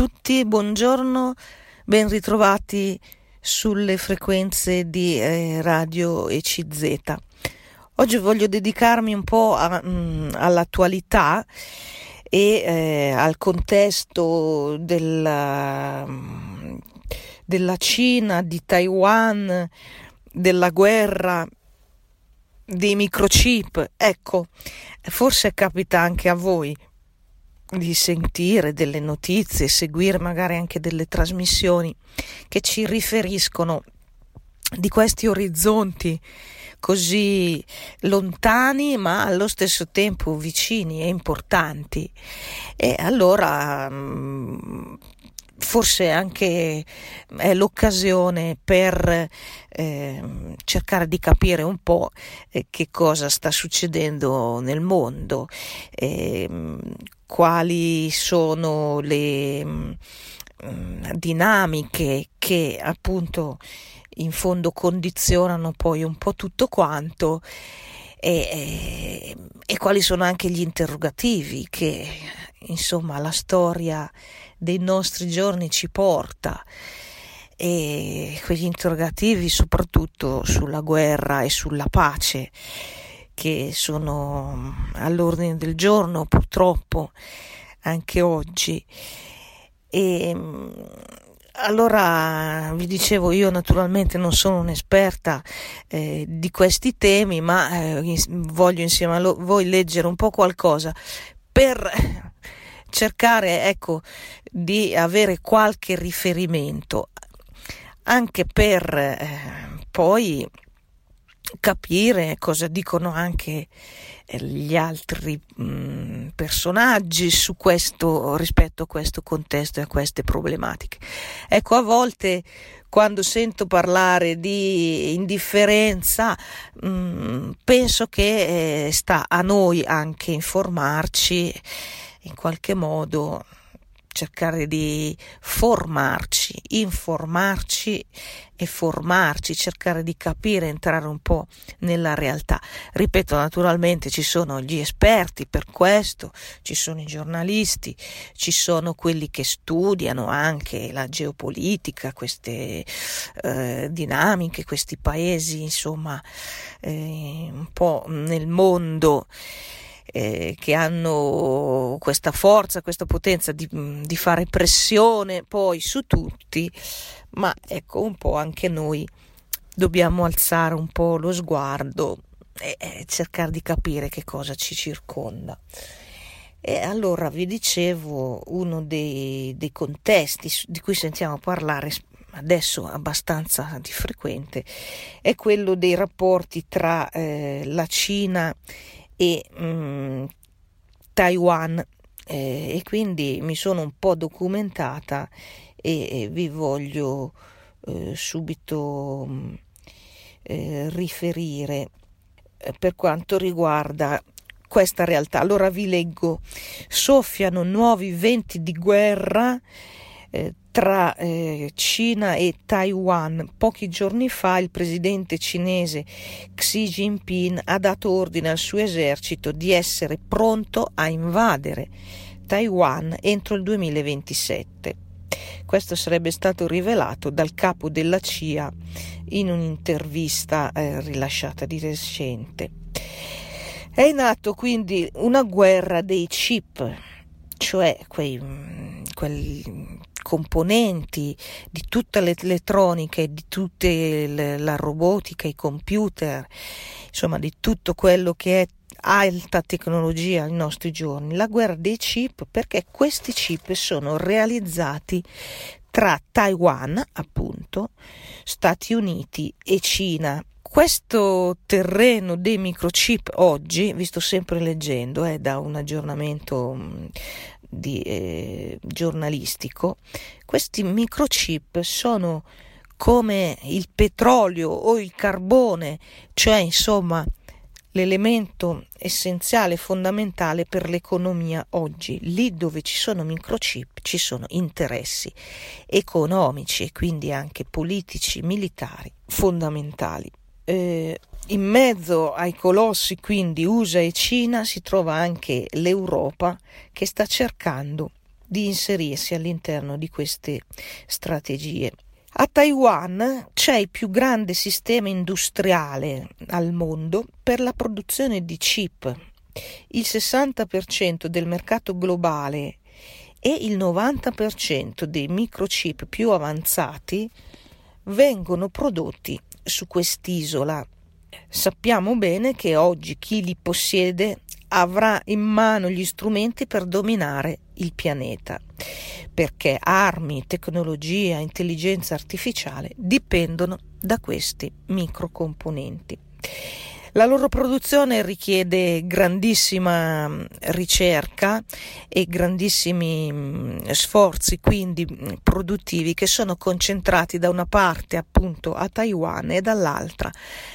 tutti, buongiorno, ben ritrovati sulle frequenze di eh, Radio ECZ. Oggi voglio dedicarmi un po' a, mh, mm, all'attualità e eh, al contesto della, della Cina, di Taiwan, della guerra dei microchip. Ecco, forse capita anche a voi di sentire delle notizie, seguire magari anche delle trasmissioni che ci riferiscono di questi orizzonti così lontani ma allo stesso tempo vicini e importanti. E allora mm, forse anche è l'occasione per eh, cercare di capire un po' eh, che cosa sta succedendo nel mondo, eh, quali sono le mh, mm, dinamiche che appunto in fondo condizionano poi un po' tutto quanto e, e, e quali sono anche gli interrogativi che insomma la storia dei nostri giorni ci porta. E quegli interrogativi soprattutto sulla guerra e sulla pace che sono all'ordine del giorno purtroppo anche oggi. E allora vi dicevo io naturalmente non sono un'esperta eh, di questi temi ma eh, voglio insieme a lo- voi leggere un po' qualcosa per cercare ecco di avere qualche riferimento. Anche per eh, poi capire cosa dicono anche eh, gli altri mh, mm, personaggi su questo rispetto a questo contesto e a queste problematiche. Ecco, a volte quando sento parlare di indifferenza mh, mm, penso che eh, sta a noi anche informarci in qualche modo cercare di formarci, informarci e formarci, cercare di capire, entrare un po' nella realtà. Ripeto, naturalmente ci sono gli esperti per questo, ci sono i giornalisti, ci sono quelli che studiano anche la geopolitica, queste eh, dinamiche, questi paesi, insomma, eh, un po' nel mondo eh, che hanno questa forza, questa potenza di, di fare pressione poi su tutti, ma ecco un po' anche noi dobbiamo alzare un po' lo sguardo e, e cercare di capire che cosa ci circonda. E allora vi dicevo, uno dei, dei, contesti di cui sentiamo parlare adesso abbastanza di frequente è quello dei rapporti tra eh, la Cina e mh, mm, Taiwan eh, e quindi mi sono un po' documentata e, e vi voglio eh, subito mm, eh, riferire eh, per quanto riguarda questa realtà. Allora vi leggo, soffiano nuovi venti di guerra eh, tra eh, Cina e Taiwan. Pochi giorni fa il presidente cinese Xi Jinping ha dato ordine al suo esercito di essere pronto a invadere Taiwan entro il 2027. Questo sarebbe stato rivelato dal capo della CIA in un'intervista eh, rilasciata di recente. È in atto quindi una guerra dei chip, cioè quei, quei componenti di tutta l'elettronica e di tutta la robotica, i computer, insomma di tutto quello che è alta tecnologia ai nostri giorni, la guerra dei chip perché questi chip sono realizzati tra Taiwan, appunto, Stati Uniti e Cina. Questo terreno dei microchip oggi, visto sempre leggendo, è eh, da un aggiornamento di, eh, giornalistico, questi microchip sono come il petrolio o il carbone, cioè insomma l'elemento essenziale, fondamentale per l'economia oggi. Lì dove ci sono microchip ci sono interessi economici e quindi anche politici, militari fondamentali. Eh, in mezzo ai colossi, quindi USA e Cina, si trova anche l'Europa che sta cercando di inserirsi all'interno di queste strategie. A Taiwan c'è il più grande sistema industriale al mondo per la produzione di chip. Il 60% del mercato globale e il 90% dei microchip più avanzati vengono prodotti su quest'isola. Sappiamo bene che oggi chi li possiede avrà in mano gli strumenti per dominare il pianeta, perché armi, tecnologia, intelligenza artificiale dipendono da questi microcomponenti. La loro produzione richiede grandissima mm, ricerca e grandissimi mm, sforzi quindi mm, produttivi che sono concentrati da una parte appunto a Taiwan e dall'altra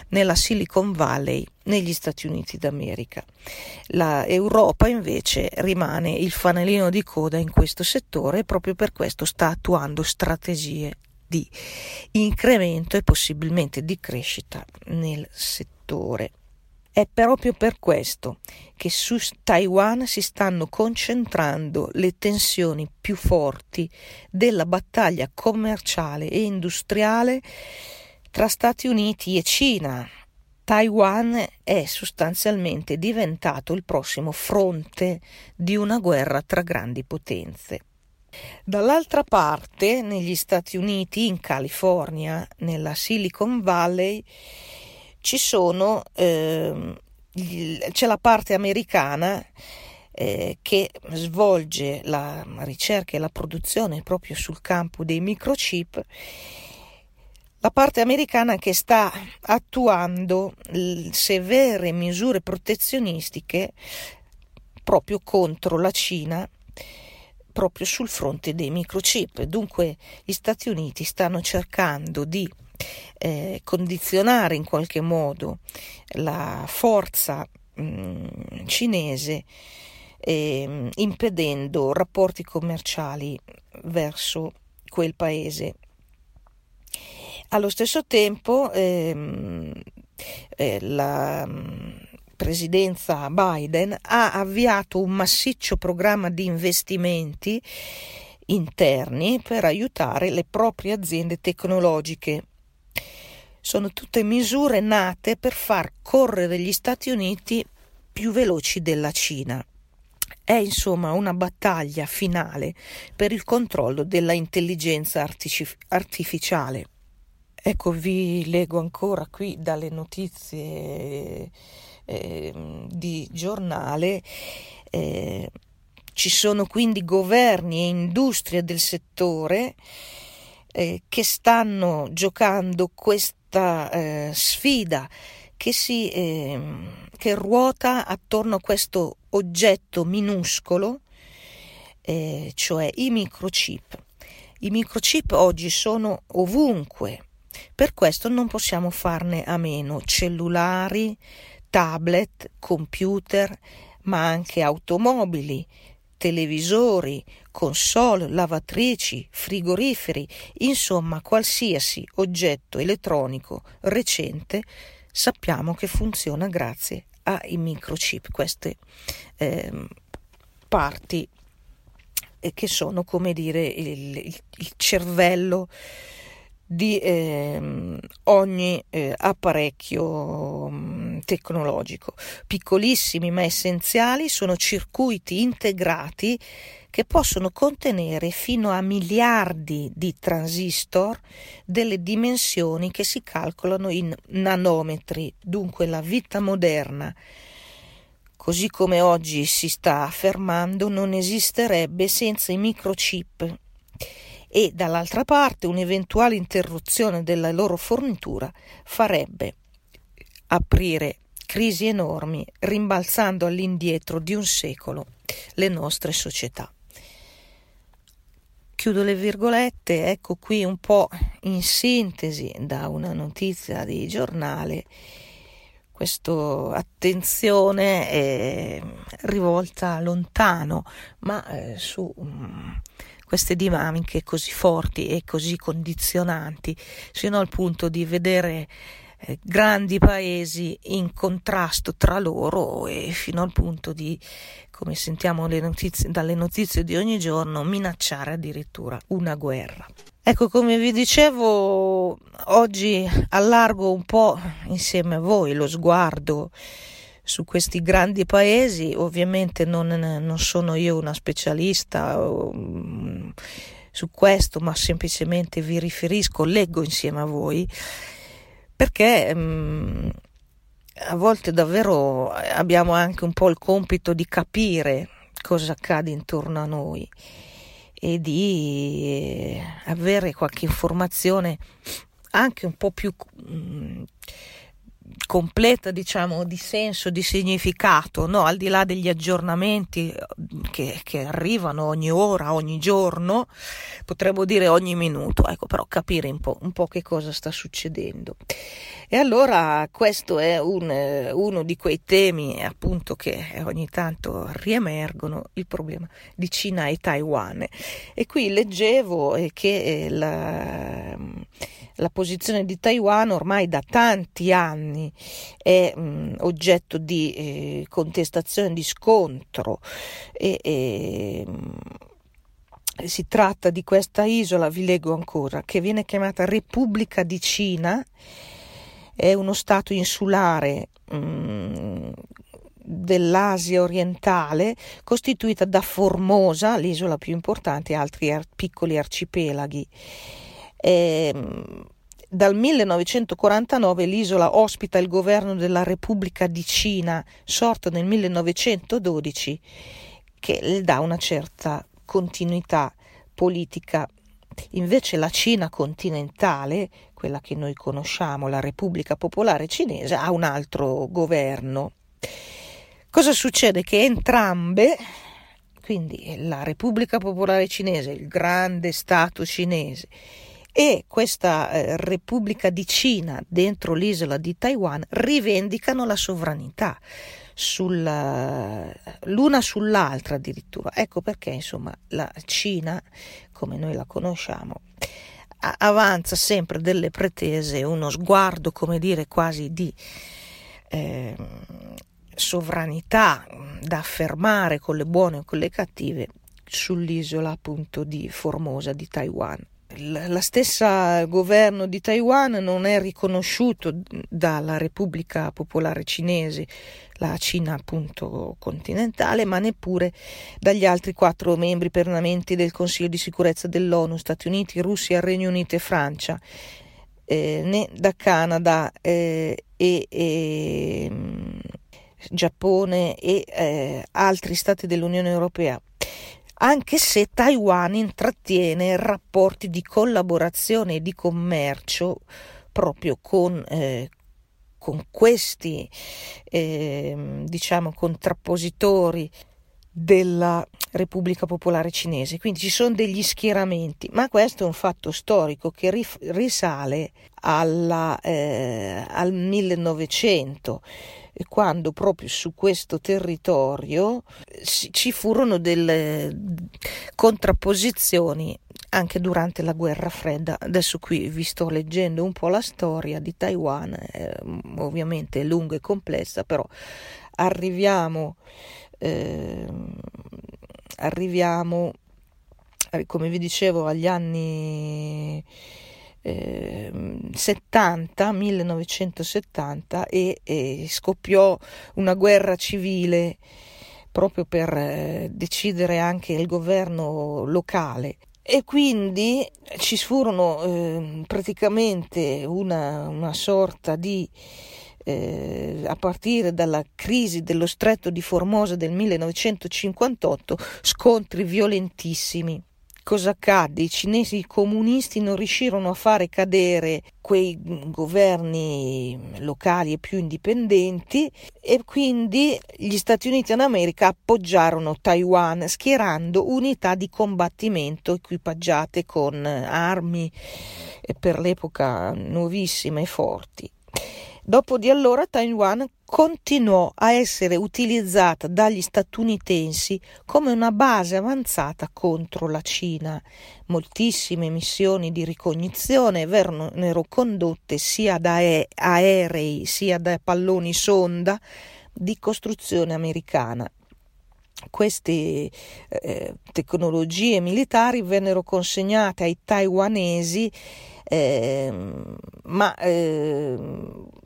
nella Silicon Valley negli Stati Uniti d'America. L'Europa invece rimane il fanalino di coda in questo settore e proprio per questo sta attuando strategie di incremento e possibilmente di crescita nel settore. È proprio per questo che su Taiwan si stanno concentrando le tensioni più forti della battaglia commerciale e industriale tra Stati Uniti e Cina. Taiwan è sostanzialmente diventato il prossimo fronte di una guerra tra grandi potenze. Dall'altra parte, negli Stati Uniti, in California, nella Silicon Valley, ci sono, eh, c'è la parte americana eh, che svolge la ricerca e la produzione proprio sul campo dei microchip, la parte americana che sta attuando severe misure protezionistiche proprio contro la Cina proprio sul fronte dei microchip. Dunque gli Stati Uniti stanno cercando di eh, condizionare in qualche modo la forza mh, mm, cinese eh, impedendo rapporti commerciali verso quel paese. Allo stesso tempo ehm, eh, la presidenza Biden ha avviato un massiccio programma di investimenti interni per aiutare le proprie aziende tecnologiche. Sono tutte misure nate per far correre gli Stati Uniti più veloci della Cina. È insomma una battaglia finale per il controllo della intelligenza artific- artificiale. Ecco, vi leggo ancora qui dalle notizie eh, di giornale. Eh, ci sono quindi governi e industrie del settore eh, che stanno giocando questa eh, sfida che, si, ehm, che ruota attorno a questo oggetto minuscolo, eh, cioè i microchip. I microchip oggi sono ovunque, per questo non possiamo farne a meno. Cellulari, tablet, computer, ma anche automobili, televisori, console, lavatrici, frigoriferi, insomma qualsiasi oggetto elettronico recente sappiamo che funziona grazie ai microchip, queste eh, parti che sono come dire il, il, il cervello di eh, ogni eh, apparecchio mm, tecnologico. Piccolissimi ma essenziali sono circuiti integrati che possono contenere fino a miliardi di transistor delle dimensioni che si calcolano in nanometri. Dunque la vita moderna, così come oggi si sta affermando, non esisterebbe senza i microchip e dall'altra parte un'eventuale interruzione della loro fornitura farebbe aprire crisi enormi, rimbalzando all'indietro di un secolo le nostre società. Chiudo le virgolette, ecco qui un po' in sintesi da una notizia di giornale questa attenzione è rivolta lontano, ma eh, su um, queste dinamiche così forti e così condizionanti, fino al punto di vedere eh, grandi paesi in contrasto tra loro e fino al punto di, come sentiamo notizie, dalle notizie di ogni giorno, minacciare addirittura una guerra. Ecco, come vi dicevo, oggi allargo un po' insieme a voi lo sguardo su questi grandi paesi. Ovviamente non, non sono io una specialista um, su questo, ma semplicemente vi riferisco, leggo insieme a voi, perché um, a volte davvero abbiamo anche un po' il compito di capire cosa accade intorno a noi e di avere qualche informazione anche un po' più um, completa, diciamo, di senso, di significato, no? al di là degli aggiornamenti eh, che, che, arrivano ogni ora, ogni giorno, potremmo dire ogni minuto, ecco, però capire un po', un po che cosa sta succedendo. E allora questo è un, eh, uno di quei temi appunto che ogni tanto riemergono, il problema di Cina e Taiwan. E qui leggevo eh, che la la posizione di Taiwan ormai da tanti anni è mh, oggetto di eh, contestazione, di scontro e, e mh, si tratta di questa isola, vi leggo ancora, che viene chiamata Repubblica di Cina, è uno stato insulare mh, dell'Asia orientale, costituita da Formosa, l'isola più importante, e altri ar- piccoli arcipelaghi. Eh, dal 1949 l'isola ospita il governo della Repubblica di Cina, sorto nel 1912, che le dà una certa continuità politica. Invece la Cina continentale, quella che noi conosciamo, la Repubblica Popolare Cinese, ha un altro governo. Cosa succede? Che entrambe, quindi la Repubblica Popolare Cinese, il grande Stato cinese, e questa eh, Repubblica di Cina dentro l'isola di Taiwan rivendicano la sovranità sulla, l'una sull'altra addirittura. Ecco perché insomma la Cina, come noi la conosciamo, avanza sempre delle pretese, uno sguardo, come dire, quasi di eh, sovranità da affermare con le buone o con le cattive sull'isola appunto di Formosa di Taiwan la stessa governo di Taiwan non è riconosciuto dalla Repubblica Popolare Cinese, la Cina appunto continentale, ma neppure dagli altri quattro membri permanenti del Consiglio di sicurezza dell'ONU, Stati Uniti, Russia, Regno Unito e Francia, eh, né da Canada eh, e, e Giappone e eh, altri stati dell'Unione Europea anche se Taiwan intrattiene rapporti di collaborazione e di commercio proprio con, eh, con questi eh, diciamo contrappositori della Repubblica Popolare Cinese. Quindi ci sono degli schieramenti, ma questo è un fatto storico che risale alla, eh, al 1900 quando proprio su questo territorio ci furono delle contrapposizioni anche durante la guerra fredda. Adesso qui vi sto leggendo un po' la storia di Taiwan, eh, ovviamente è lunga e complessa, però arriviamo, eh, arriviamo, come vi dicevo, agli anni 70, 1970 e, e, scoppiò una guerra civile proprio per eh, decidere anche il governo locale. E quindi ci furono eh, praticamente una, una, sorta di eh, a partire dalla crisi dello stretto di Formosa del 1958 scontri violentissimi cosa accadde? I cinesi comunisti non riuscirono a fare cadere quei governi locali e più indipendenti e quindi gli Stati Uniti d'America appoggiarono Taiwan schierando unità di combattimento equipaggiate con armi per l'epoca nuovissime e forti. Dopo di allora Taiwan continuò a essere utilizzata dagli statunitensi come una base avanzata contro la Cina. Moltissime missioni di ricognizione vennero condotte sia da aerei sia da palloni sonda di costruzione americana. Queste eh, tecnologie militari vennero consegnate ai taiwanesi eh, ma eh,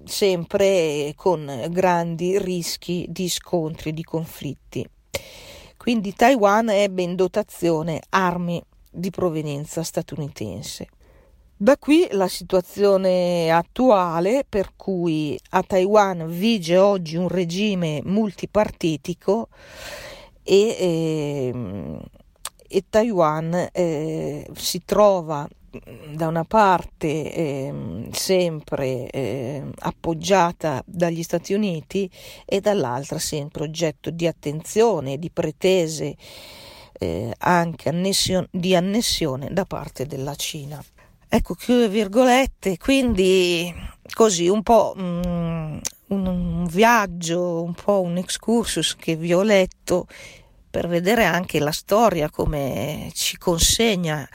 sempre con grandi rischi di scontri, di conflitti. Quindi Taiwan ebbe in dotazione armi di provenienza statunitense. Da qui la situazione attuale per cui a Taiwan vige oggi un regime multipartitico e, eh, e Taiwan eh, si trova da una parte eh, sempre eh, appoggiata dagli Stati Uniti e dall'altra sempre oggetto di attenzione e di pretese eh, anche annessio- di annessione da parte della Cina. Ecco, chiude virgolette, quindi così un po' mm, un, un viaggio, un po' un excursus che vi ho letto per vedere anche la storia come ci consegna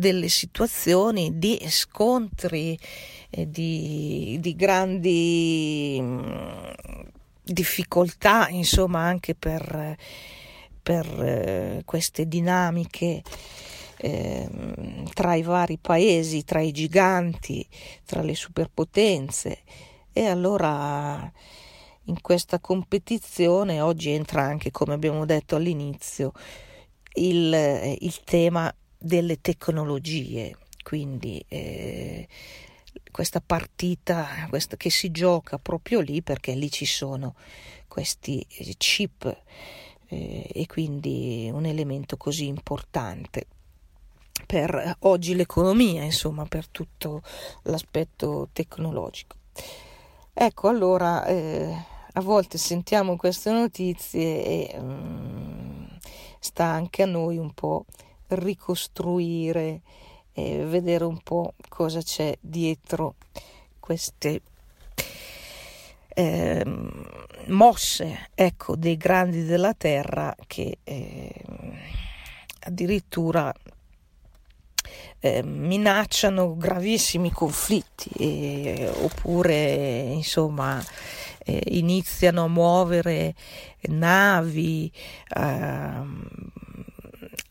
delle situazioni di scontri, eh, di, di grandi mm, difficoltà, insomma, anche per, per eh, queste dinamiche eh, tra i vari paesi, tra i giganti, tra le superpotenze. E allora in questa competizione oggi entra anche, come abbiamo detto all'inizio, il, il tema delle tecnologie, quindi eh, questa partita questa, che si gioca proprio lì perché lì ci sono questi eh, chip eh, e quindi un elemento così importante per oggi l'economia, insomma, per tutto l'aspetto tecnologico. Ecco, allora eh, a volte sentiamo queste notizie e um, sta anche a noi un po' ricostruire e vedere un po' cosa c'è dietro queste eh, mosse ecco, dei grandi della terra che eh, addirittura eh, minacciano gravissimi conflitti eh, oppure insomma eh, iniziano a muovere navi ehm,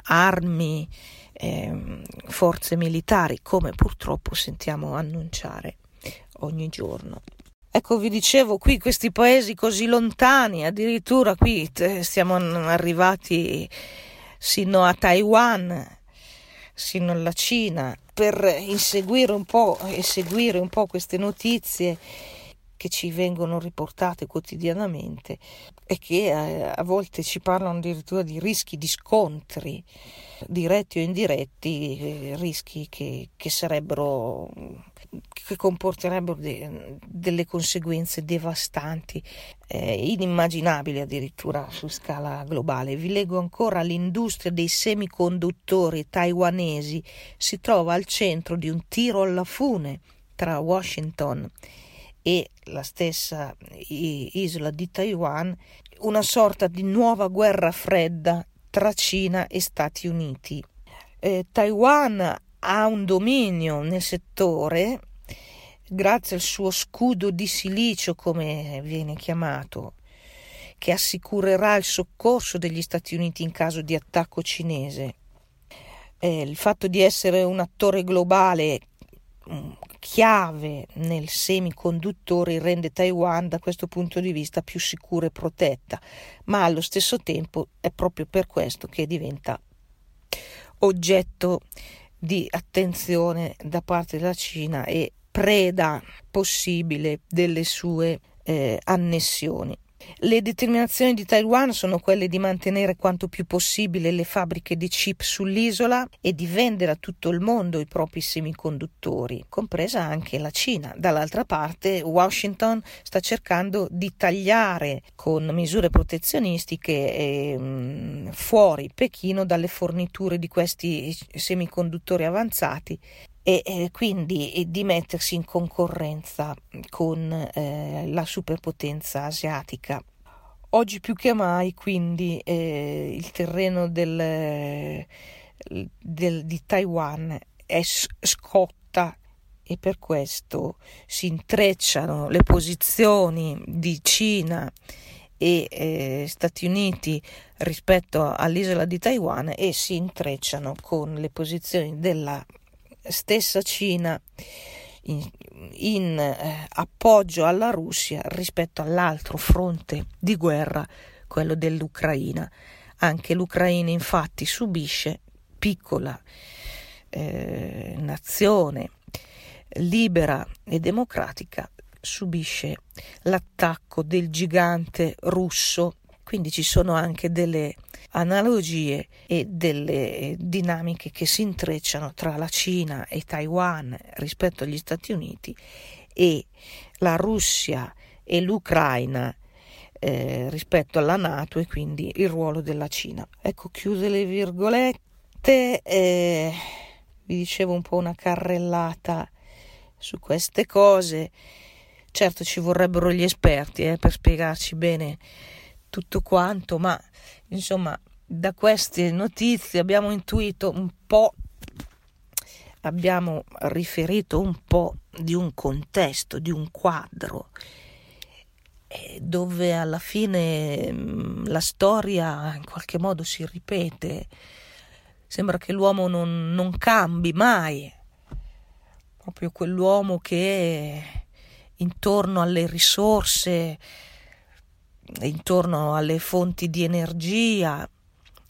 armi, eh, forze militari, come purtroppo sentiamo annunciare ogni giorno. Ecco, vi dicevo qui questi paesi così lontani, addirittura qui siamo arrivati sino a Taiwan, sino alla Cina, per inseguire un po' e seguire un po' queste notizie che ci vengono riportate quotidianamente e che a, eh, a volte ci parlano addirittura di rischi di scontri diretti o indiretti, eh, rischi che, che sarebbero che comporterebbero de, delle conseguenze devastanti, eh, inimmaginabili addirittura su scala globale. Vi leggo ancora, l'industria dei semiconduttori taiwanesi si trova al centro di un tiro alla fune tra Washington e la stessa isola di Taiwan, una sorta di nuova guerra fredda tra Cina e Stati Uniti. Eh, Taiwan ha un dominio nel settore grazie al suo scudo di silicio, come viene chiamato, che assicurerà il soccorso degli Stati Uniti in caso di attacco cinese. Eh, il fatto di essere un attore globale mm, chiave nel semiconduttore rende Taiwan da questo punto di vista più sicura e protetta, ma allo stesso tempo è proprio per questo che diventa oggetto di attenzione da parte della Cina e preda possibile delle sue eh, annessioni. Le determinazioni di Taiwan sono quelle di mantenere quanto più possibile le fabbriche di chip sull'isola e di vendere a tutto il mondo i propri semiconduttori, compresa anche la Cina. Dall'altra parte, Washington sta cercando di tagliare con misure protezionistiche eh, fuori Pechino dalle forniture di questi semiconduttori avanzati e eh, quindi di mettersi in concorrenza con eh, la superpotenza asiatica. Oggi più che mai quindi eh, il terreno del, del, di Taiwan è scotta e per questo si intrecciano le posizioni di Cina e eh, Stati Uniti rispetto all'isola di Taiwan e si intrecciano con le posizioni della stessa Cina in, in eh, appoggio alla Russia rispetto all'altro fronte di guerra, quello dell'Ucraina. Anche l'Ucraina infatti subisce, piccola eh, nazione libera e democratica, subisce l'attacco del gigante russo, quindi ci sono anche delle analogie e delle dinamiche che si intrecciano tra la Cina e Taiwan rispetto agli Stati Uniti e la Russia e l'Ucraina eh, rispetto alla Nato e quindi il ruolo della Cina. Ecco, chiuse le virgolette, eh, vi dicevo un po' una carrellata su queste cose. Certo ci vorrebbero gli esperti eh, per spiegarci bene tutto quanto, ma insomma da queste notizie abbiamo intuito un po', abbiamo riferito un po' di un contesto, di un quadro eh, dove alla fine mm, la storia in qualche modo si ripete. Sembra che l'uomo non, non cambi mai, proprio quell'uomo che intorno alle risorse, intorno alle fonti di energia,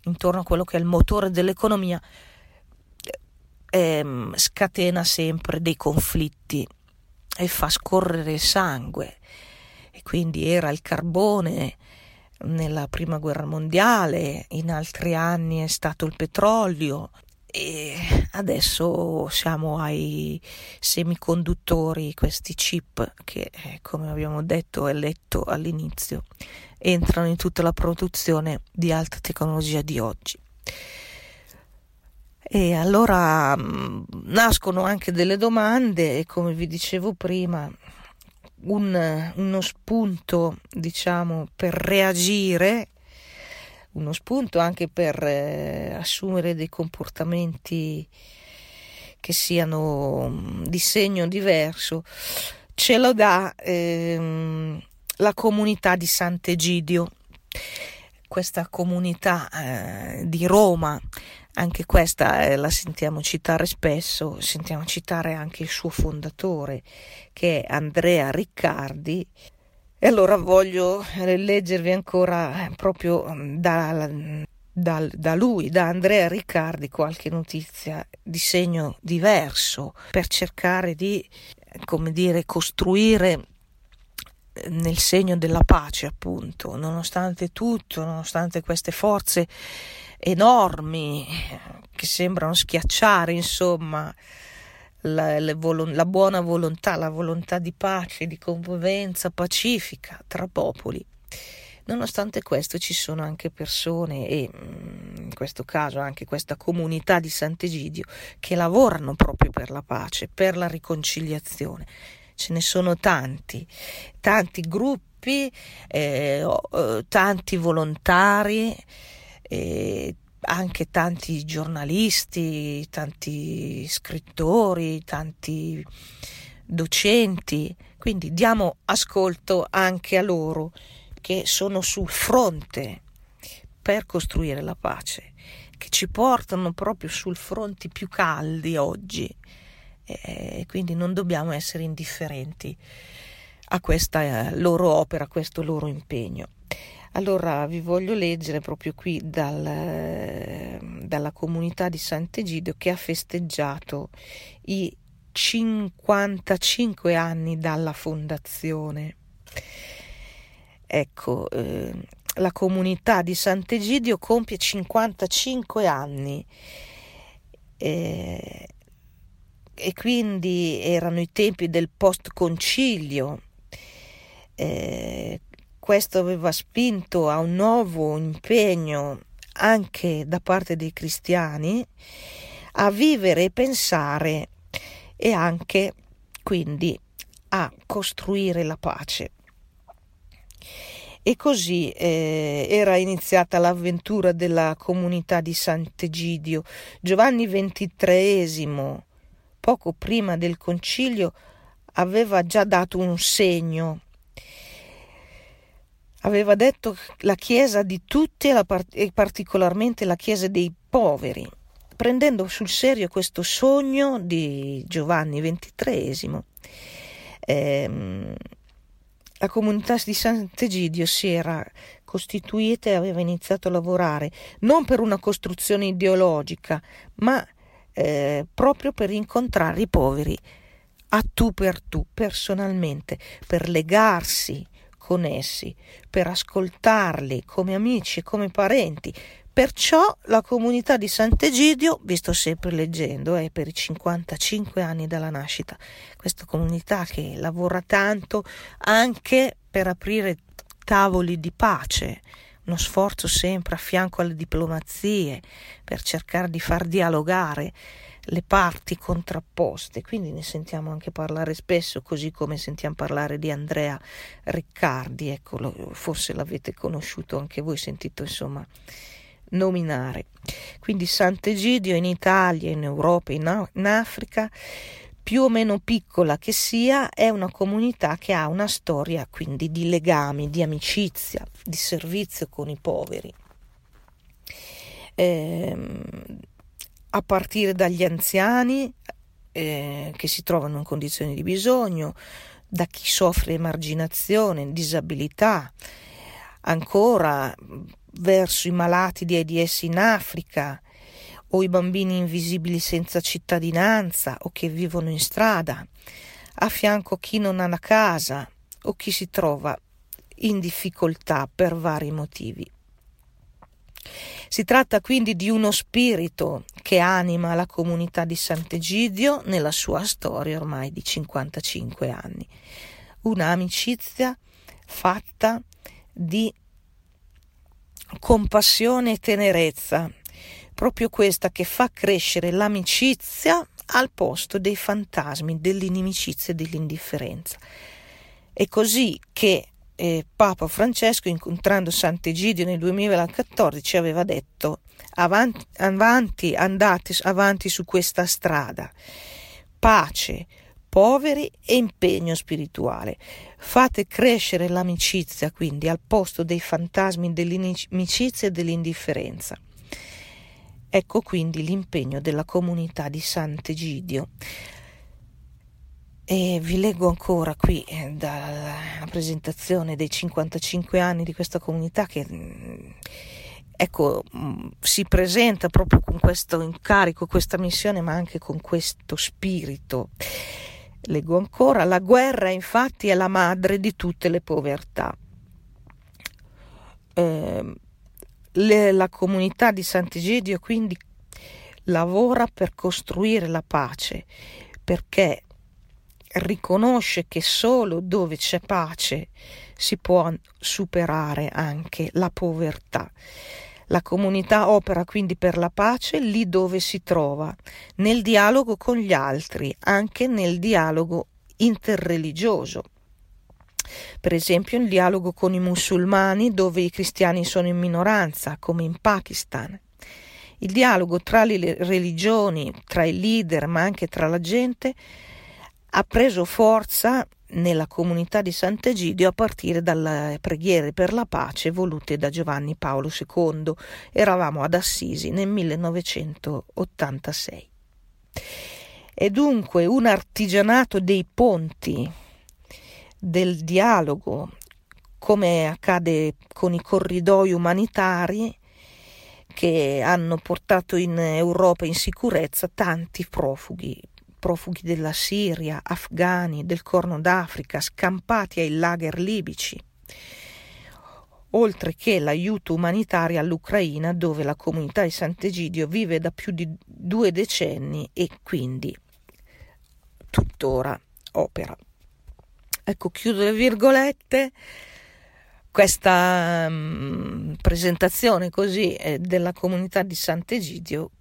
intorno a quello che è il motore dell'economia, eh, scatena sempre dei conflitti e fa scorrere sangue. E quindi era il carbone nella prima guerra mondiale, in altri anni è stato il petrolio, e adesso siamo ai semiconduttori, questi chip che, eh, come abbiamo detto e letto all'inizio, entrano in tutta la produzione di alta tecnologia di oggi. E allora mh, mm, nascono anche delle domande e come vi dicevo prima, un, uno spunto, diciamo, per reagire uno spunto anche per eh, assumere dei comportamenti che siano mm, di segno diverso, ce lo dà ehm, la comunità di Sant'Egidio, questa comunità eh, di Roma, anche questa eh, la sentiamo citare spesso, sentiamo citare anche il suo fondatore che è Andrea Riccardi, e allora voglio leggervi ancora eh, proprio mm, da, da, da, lui, da Andrea Riccardi, qualche notizia di segno diverso per cercare di, come dire, costruire eh, nel segno della pace, appunto, nonostante tutto, nonostante queste forze enormi che sembrano schiacciare, insomma, la, la, la, buona volontà, la volontà di pace, di convivenza pacifica tra popoli. Nonostante questo ci sono anche persone e mm, in questo caso anche questa comunità di Sant'Egidio che lavorano proprio per la pace, per la riconciliazione. Ce ne sono tanti, tanti gruppi, eh, eh, tanti volontari, eh, anche tanti giornalisti, tanti scrittori, tanti docenti, quindi diamo ascolto anche a loro che sono sul fronte per costruire la pace, che ci portano proprio sul fronte più caldi oggi e quindi non dobbiamo essere indifferenti a questa loro opera, a questo loro impegno. Allora vi voglio leggere proprio qui dal, dalla comunità di Sant'Egidio che ha festeggiato i 55 anni dalla fondazione. Ecco, eh, la comunità di Sant'Egidio compie 55 anni eh, e quindi erano i tempi del post concilio. Eh, questo aveva spinto a un nuovo impegno anche da parte dei cristiani a vivere e pensare e anche quindi a costruire la pace. E così eh, era iniziata l'avventura della comunità di Sant'Egidio. Giovanni XXIII, poco prima del concilio, aveva già dato un segno. Aveva detto la Chiesa di tutti e particolarmente la Chiesa dei poveri, prendendo sul serio questo sogno di Giovanni XXIII. Ehm, la comunità di Sant'Egidio si era costituita e aveva iniziato a lavorare non per una costruzione ideologica, ma eh, proprio per incontrare i poveri a tu per tu, personalmente, per legarsi con essi, per ascoltarli come amici come parenti, Perciò la comunità di Sant'Egidio, vi sto sempre leggendo, è per i 55 anni dalla nascita, questa comunità che lavora tanto anche per aprire tavoli di pace, uno sforzo sempre a fianco alle diplomazie per cercare di far dialogare le parti contrapposte, quindi ne sentiamo anche parlare spesso, così come sentiamo parlare di Andrea Riccardi, ecco, forse l'avete conosciuto anche voi, sentito insomma nominare. Quindi Sant'Egidio in Italia, in Europa, in, in Africa, più o meno piccola che sia, è una comunità che ha una storia quindi di legami, di amicizia, di servizio con i poveri. Eh, a partire dagli anziani eh, che si trovano in condizioni di bisogno, da chi soffre emarginazione, disabilità, ancora verso i malati di AIDS in Africa o i bambini invisibili senza cittadinanza o che vivono in strada, a fianco chi non ha una casa o chi si trova in difficoltà per vari motivi. Si tratta quindi di uno spirito che anima la comunità di Sant'Egidio nella sua storia ormai di 55 anni. Un'amicizia fatta di compassione e tenerezza, proprio questa che fa crescere l'amicizia al posto dei fantasmi, dell'inimicizia e dell'indifferenza. È così che eh, Papa Francesco, incontrando Sant'Egidio nel 2014, aveva detto avanti, avanti, andate avanti su questa strada, pace, poveri e impegno spirituale. Fate crescere l'amicizia quindi al posto dei fantasmi dell'inimicizia e dell'indifferenza. Ecco quindi l'impegno della comunità di Sant'Egidio. E vi leggo ancora qui eh, dalla presentazione dei 55 anni di questa comunità che mm, ecco, mm, si presenta proprio con questo incarico, questa missione, ma anche con questo spirito. Leggo ancora, la guerra infatti è la madre di tutte le povertà. Eh, le, la comunità di Sant'Egidio quindi lavora per costruire la pace, perché riconosce che solo dove c'è pace si può superare anche la povertà. La comunità opera quindi per la pace lì dove si trova, nel dialogo con gli altri, anche nel dialogo interreligioso. Per esempio il dialogo con i musulmani dove i cristiani sono in minoranza, come in Pakistan. Il dialogo tra le religioni, tra i leader, ma anche tra la gente, ha preso forza nella comunità di Sant'Egidio a partire dalle preghiere per la pace volute da Giovanni Paolo II. Eravamo ad Assisi nel 1986. E dunque un artigianato dei ponti, del dialogo, come accade con i corridoi umanitari che hanno portato in Europa in sicurezza tanti profughi profughi della Siria, afghani, del Corno d'Africa, scampati ai lager libici, oltre che l'aiuto umanitario all'Ucraina dove la comunità di Sant'Egidio vive da più di due decenni e quindi tuttora opera. Ecco, chiudo le virgolette. Questa um, presentazione così eh, della comunità di Sant'Egidio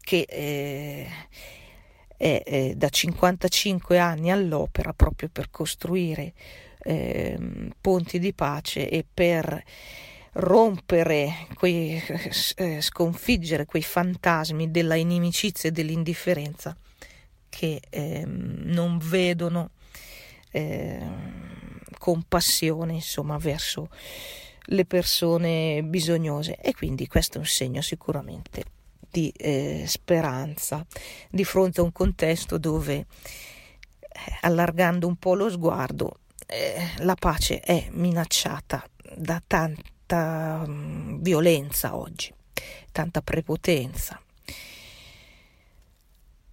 che eh, è eh, da 55 anni all'opera proprio per costruire eh, ponti di pace e per rompere, quei, eh, sconfiggere quei fantasmi della inimicizia e dell'indifferenza che eh, non vedono eh, compassione insomma verso le persone bisognose. E quindi questo è un segno sicuramente di eh, speranza di fronte a un contesto dove eh, allargando un po' lo sguardo eh, la pace è minacciata da tanta um, violenza oggi, tanta prepotenza.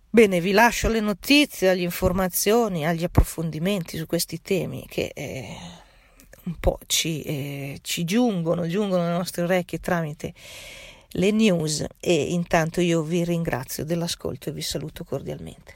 Bene, vi lascio le notizie, le informazioni, agli approfondimenti su questi temi che eh, un po' ci, eh, ci giungono, giungono alle nostre orecchie tramite le news e intanto io vi ringrazio dell'ascolto e vi saluto cordialmente.